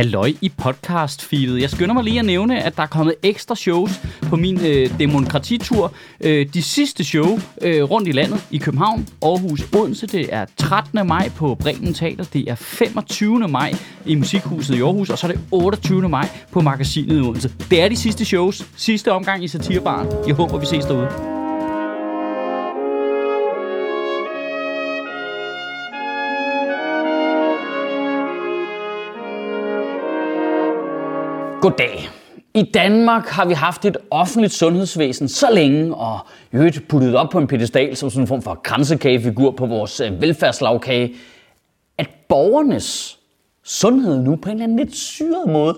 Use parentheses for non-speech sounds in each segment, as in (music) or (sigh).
Halløj i podcast-feedet. Jeg skynder mig lige at nævne, at der er kommet ekstra shows på min øh, demokratitur. Øh, de sidste show øh, rundt i landet i København, Aarhus, Odense. Det er 13. maj på Bremen Teater. Det er 25. maj i Musikhuset i Aarhus. Og så er det 28. maj på Magasinet i Odense. Det er de sidste shows. Sidste omgang i Satirbaren. Jeg håber, vi ses derude. Goddag. I Danmark har vi haft et offentligt sundhedsvæsen så længe, og i øvrigt puttet op på en pedestal som sådan en form for kransekagefigur på vores øh, velfærdslagkage, at borgernes sundhed nu på en eller anden lidt syret måde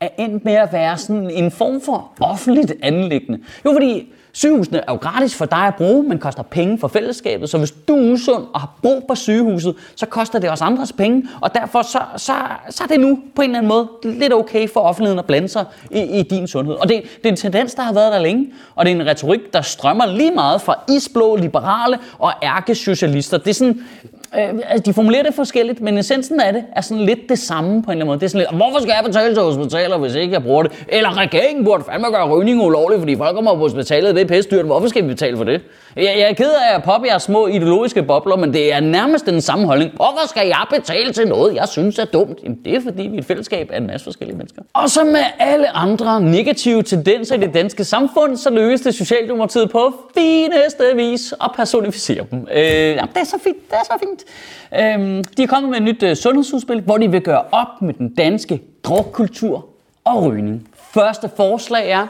er endt med at være sådan en form for offentligt anlæggende. Jo, fordi Sygehusene er jo gratis for dig at bruge, men koster penge for fællesskabet. Så hvis du er usund og har brug for sygehuset, så koster det også andres penge. Og derfor så, så, så er det nu på en eller anden måde lidt okay for offentligheden at blande sig i, i din sundhed. Og det, det er en tendens, der har været der længe. Og det er en retorik, der strømmer lige meget fra isblå liberale og ærkesocialister. Det er sådan, Øh, altså, de formulerer det forskelligt, men essensen af det er sådan lidt det samme på en eller anden måde. Det er sådan lidt, hvorfor skal jeg betale til hospitaler, hvis ikke jeg bruger det? Eller regeringen burde fandme gøre rygning ulovligt, fordi folk kommer på hospitalet, det er. Hvorfor skal vi betale for det? Jeg, jeg er ked af at poppe jeres små ideologiske bobler, men det er nærmest den samme holdning. Hvorfor skal jeg betale til noget, jeg synes er dumt? Jamen, det er fordi, vi er et fællesskab af en masse forskellige mennesker. Og så med alle andre negative tendenser i det danske samfund, så lykkes det Socialdemokratiet på fineste vis at personificere dem. Øh, jamen, det er så fint, det er så fint. Øh, de er kommet med et nyt øh, sundhedsudspil, hvor de vil gøre op med den danske drukkultur og rygning. Første forslag er,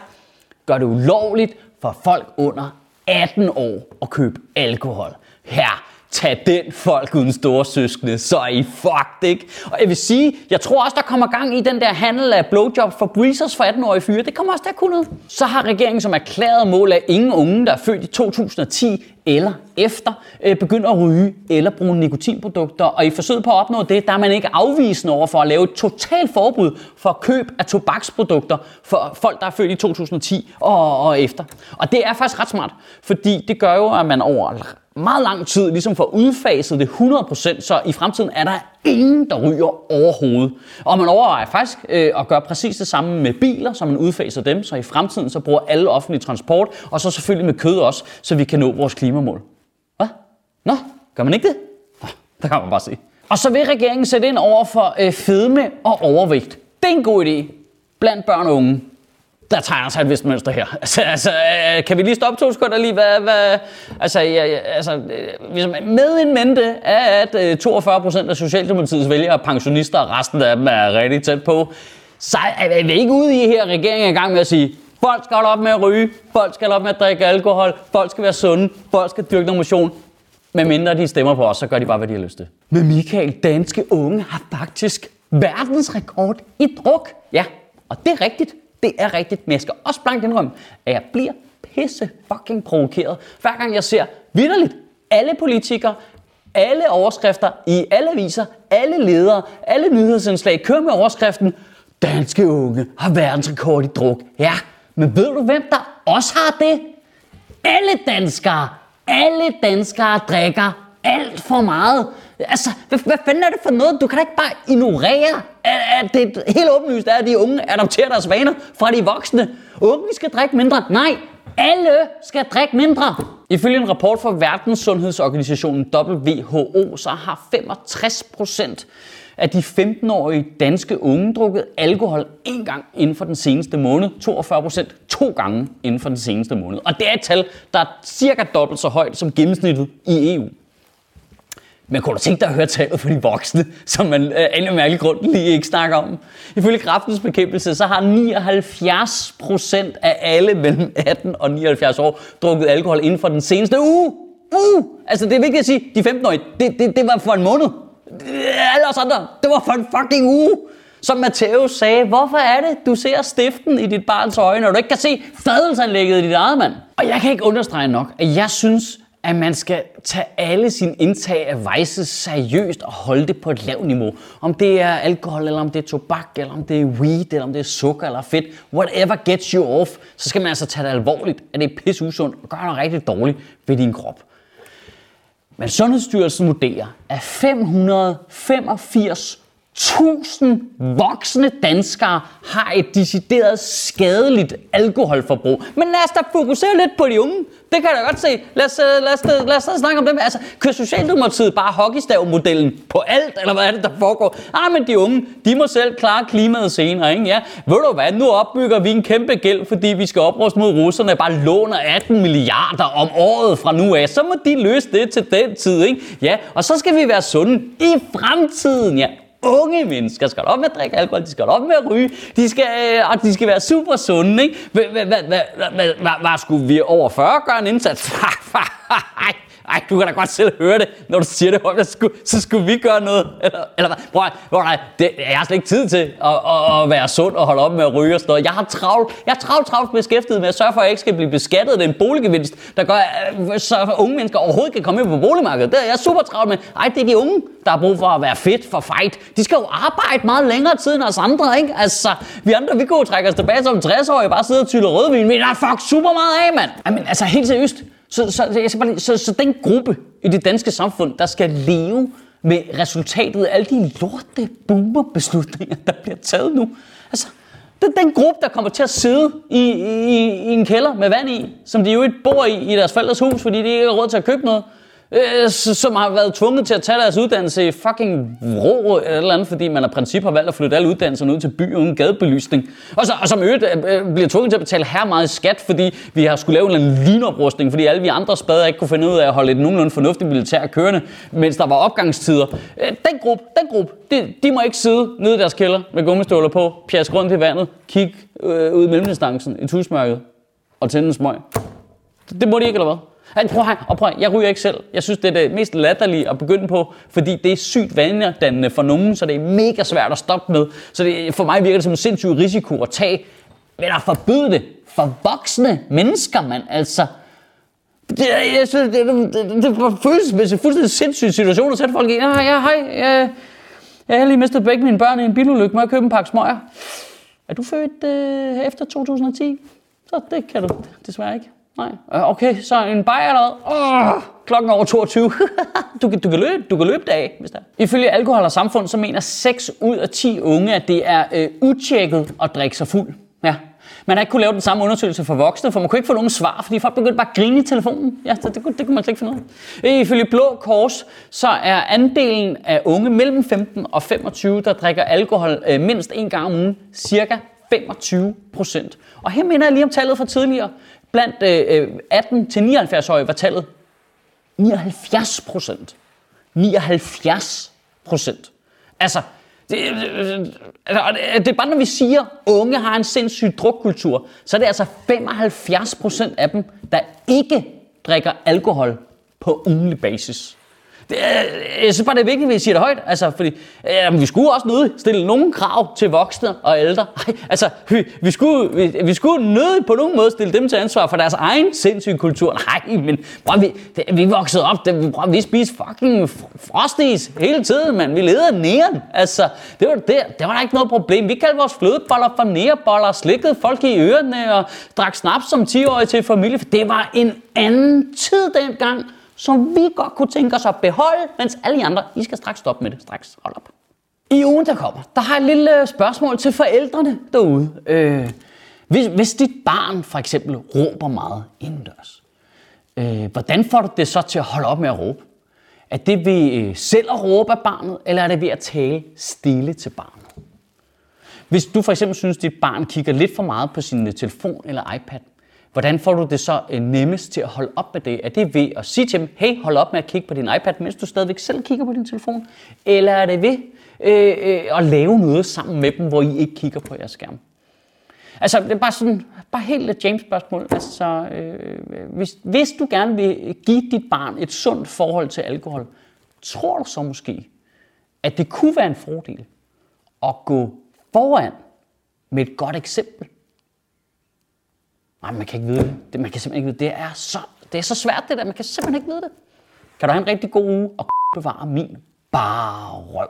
gør det ulovligt for folk under 18 år at købe alkohol. Her, tag den folk uden store søskende, så er I fucked, ikke? Og jeg vil sige, jeg tror også, der kommer gang i den der handel af blowjobs for breezers for 18-årige fyre. Det kommer også der kunne ud. Så har regeringen som erklæret mål, at ingen unge, der er født i 2010 eller efter, øh, begynder at ryge eller bruge nikotinprodukter. Og i forsøget på at opnå det, der er man ikke afvisende over for at lave et totalt forbud for køb af tobaksprodukter for folk, der er født i 2010 og, og efter. Og det er faktisk ret smart, fordi det gør jo, at man over meget lang tid ligesom får udfaset det 100%, så i fremtiden er der ingen, der ryger overhovedet. Og man overvejer faktisk øh, at gøre præcis det samme med biler, så man udfaser dem, så i fremtiden så bruger alle offentlig transport, og så selvfølgelig med kød også, så vi kan nå vores klimamål. Hvad? Nå, gør man ikke det? Nå, der kan man bare se. Og så vil regeringen sætte ind over for øh, fedme og overvægt. Det er en god idé blandt børn og unge der tegner sig et vist mønster her. Altså, altså øh, kan vi lige stoppe to sekunder lige? Hvad, hvad, altså, ja, ja, altså, øh, med en mente er, at 42 øh, procent af Socialdemokratiets vælgere er pensionister, og resten af dem er rigtig tæt på. Så er vi ikke ude i her, regeringen er i gang med at sige, folk skal holde op med at ryge, folk skal holde op med at drikke alkohol, folk skal være sunde, folk skal dyrke noget motion. Men mindre de stemmer på os, så gør de bare, hvad de har lyst til. Men Michael, danske unge har faktisk verdensrekord i druk. Ja, og det er rigtigt. Det er rigtigt, men jeg skal også blankt indrømme, at jeg bliver pisse fucking provokeret, hver gang jeg ser vidderligt alle politikere, alle overskrifter i alle aviser, alle ledere, alle nyhedsindslag kører med overskriften Danske unge har verdensrekord i druk. Ja, men ved du hvem der også har det? Alle danskere, alle danskere drikker alt for meget. Altså, hvad, hvad fanden er det for noget? Du kan da ikke bare ignorere, at, at det helt åbenlyst er, at de unge adopterer deres vaner fra de voksne. Unge skal drikke mindre. Nej, alle skal drikke mindre. Ifølge en rapport fra Verdenssundhedsorganisationen WHO, så har 65 procent af de 15-årige danske unge drukket alkohol en gang inden for den seneste måned. 42 procent to gange inden for den seneste måned. Og det er et tal, der er cirka dobbelt så højt som gennemsnittet i EU. Men kunne du tænke dig at høre tallet for de voksne, som man øh, af en mærkelig grund lige ikke snakker om? Ifølge kraftens bekæmpelse, så har 79 procent af alle mellem 18 og 79 år drukket alkohol inden for den seneste uge. Uh! Altså det er vigtigt at sige, de 15-årige, det, det, det var for en måned. Alle os andre, det var for en fucking uge. Som Matthæus sagde, hvorfor er det, du ser stiften i dit barns øjne, når du ikke kan se fadelsanlægget i dit eget mand? Og jeg kan ikke understrege nok, at jeg synes, at man skal tage alle sine indtag af vices seriøst og holde det på et lavt niveau. Om det er alkohol, eller om det er tobak, eller om det er weed, eller om det er sukker eller fedt. Whatever gets you off, så skal man altså tage det alvorligt, at det er pisse usundt og gør noget rigtig dårligt ved din krop. Men Sundhedsstyrelsen vurderer, at 585 1000 voksne danskere har et decideret skadeligt alkoholforbrug. Men lad os da fokusere lidt på de unge. Det kan jeg da godt se. Lad os, øh, lad os, øh, lad os, lad os snakke om dem. Altså, kører Socialdemokratiet bare hockeystav-modellen på alt, eller hvad er det, der foregår? Ah, men de unge, de må selv klare klimaet senere, ikke? Ja, ved du hvad, nu opbygger vi en kæmpe gæld, fordi vi skal opruste mod russerne, bare låner 18 milliarder om året fra nu af. Så må de løse det til den tid, ikke? Ja, og så skal vi være sunde i fremtiden, ja unge mennesker skal op med at drikke alkohol, de skal op med at ryge, de skal, øh, og de skal være super sunde, ikke? Hvad, hvad, hvad, hvad, hvad, hvad, hvad skulle vi over 40 gøre en indsats? (laughs) Ej, du kan da godt selv høre det, når du siger det højt, så skulle, så skulle vi gøre noget. Eller, eller hvad? Prøv, prøv, nej, det, jeg har slet ikke tid til at, at, at være sund og holde op med at ryge og sådan noget. Jeg har travlt, jeg er travlt, travlt beskæftiget med at sørge for, at jeg ikke skal blive beskattet af den boliggevinst, der gør, øh, så unge mennesker overhovedet kan komme ind på boligmarkedet. Det er jeg super travlt med. Ej, det er de unge, der har brug for at være fedt for fight. De skal jo arbejde meget længere tid end os andre, ikke? Altså, vi andre, vi kunne trække os tilbage som 60 år og bare sidde og tylle rødvin. Men er fuck super meget af, mand. Jamen, altså helt seriøst. Så, så, jeg skal bare lige, så, så den gruppe i det danske samfund, der skal leve med resultatet af alle de lorte boomer-beslutninger, der bliver taget nu. Altså, det er den gruppe, der kommer til at sidde i, i, i en kælder med vand i, som de jo ikke bor i i deres forældres hus, fordi de ikke har råd til at købe noget øh, som har været tvunget til at tage deres uddannelse i fucking Vrå eller eller andet, fordi man af princip har valgt at flytte alle uddannelserne ud til by uden gadebelysning. Og, så, og som øvrigt øh, øh, bliver tvunget til at betale her meget skat, fordi vi har skulle lave en linoprustning, fordi alle vi andre spader ikke kunne finde ud af at holde et nogenlunde fornuftigt militær kørende, mens der var opgangstider. Øh, den gruppe, den gruppe, de, de må ikke sidde nede i deres kælder med gummistøvler på, pjaske rundt i vandet, kigge øh, ud i mellemdistancen i tusmørket og tænde en smøg. Det må de ikke, eller hvad? Han, prøv her, og prøv, jeg ryger ikke selv. Jeg synes, det er det mest latterlige at begynde på, fordi det er sygt vanedannende for nogen, så det er mega svært at stoppe med. Så det, for mig virker det som en sindssyg risiko at tage. Men at forbyde det for voksne mennesker, man. Altså, det, jeg synes, det, det, det, det var følelsesmæssigt fuldstændig sindssyg situation at sætte folk i. Ja, ja, hej, ja, jeg har lige mistet begge mine børn i en bilulykke. Må jeg købe en pakke smøger? Er du født øh, efter 2010? Så det kan du desværre ikke. Nej. Øh, okay, så en bajer eller hvad? Oh, klokken over 22. (laughs) du, kan, du, kan løbe, du kan løbe det af, hvis der. Ifølge Alkohol og Samfund, så mener 6 ud af 10 unge, at det er øh, utjekket at drikke sig fuld. Ja. Man har ikke kunne lave den samme undersøgelse for voksne, for man kunne ikke få nogen svar, fordi folk begyndte bare at grine i telefonen. Ja, det, det, kunne, det kunne man slet ikke finde ud af. Øh, ifølge Blå Kors, så er andelen af unge mellem 15 og 25, der drikker alkohol øh, mindst en gang om ugen, cirka 25 procent. Og her minder jeg lige om tallet fra tidligere. Blandt øh, øh 18-79-årige var tallet 79 procent. 79 procent. Altså, det, øh, øh, det er bare, når vi siger, at unge har en sindssyg drukkultur, så er det altså 75 procent af dem, der ikke drikker alkohol på ugenlig basis. Det, jeg synes bare, det er vigtigt, at vi siger det højt. Altså, fordi øh, vi skulle også nødt stille nogle krav til voksne og ældre. (laughs) Ej, altså, vi, vi, skulle, vi, vi skulle nødt på nogen måde stille dem til ansvar for deres egen sindssyge kultur. Nej, men bror, vi, det, vi voksede op, det, bror, vi spiste fucking frosties hele tiden, mand. Vi levede næren. Altså, det var, det, det var der ikke noget problem. Vi kaldte vores flødeboller for næreboller, slikkede folk i ørerne og drak snaps som 10-årige til familie. For det var en anden tid dengang som vi godt kunne tænke os at beholde, mens alle de andre, I skal straks stoppe med det. Straks, hold op. I ugen, der kommer, der har jeg et lille øh, spørgsmål til forældrene derude. Øh, hvis, hvis dit barn for eksempel råber meget indendørs, øh, hvordan får du det så til at holde op med at råbe? Er det ved øh, selv at råbe af barnet, eller er det ved at tale stille til barnet? Hvis du for eksempel synes, at dit barn kigger lidt for meget på sin øh, telefon eller iPad, Hvordan får du det så øh, nemmest til at holde op med det? Er det ved at sige til dem, hey, hold op med at kigge på din iPad, mens du stadigvæk selv kigger på din telefon? Eller er det ved øh, øh, at lave noget sammen med dem, hvor I ikke kigger på jeres skærm? Altså, det er bare sådan, bare helt et James-spørgsmål. Altså, øh, hvis, hvis du gerne vil give dit barn et sundt forhold til alkohol, tror du så måske, at det kunne være en fordel at gå foran med et godt eksempel? Nej, man kan ikke vide det. Man kan simpelthen ikke vide det. Det er så, det er så svært det der. Man kan simpelthen ikke vide det. Kan du have en rigtig god uge og (laughs) bevare min bare røv.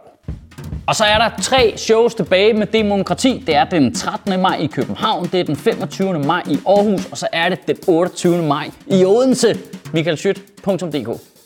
Og så er der tre shows tilbage med demokrati. Det er den 13. maj i København, det er den 25. maj i Aarhus, og så er det den 28. maj i Odense. michaelschyt.dk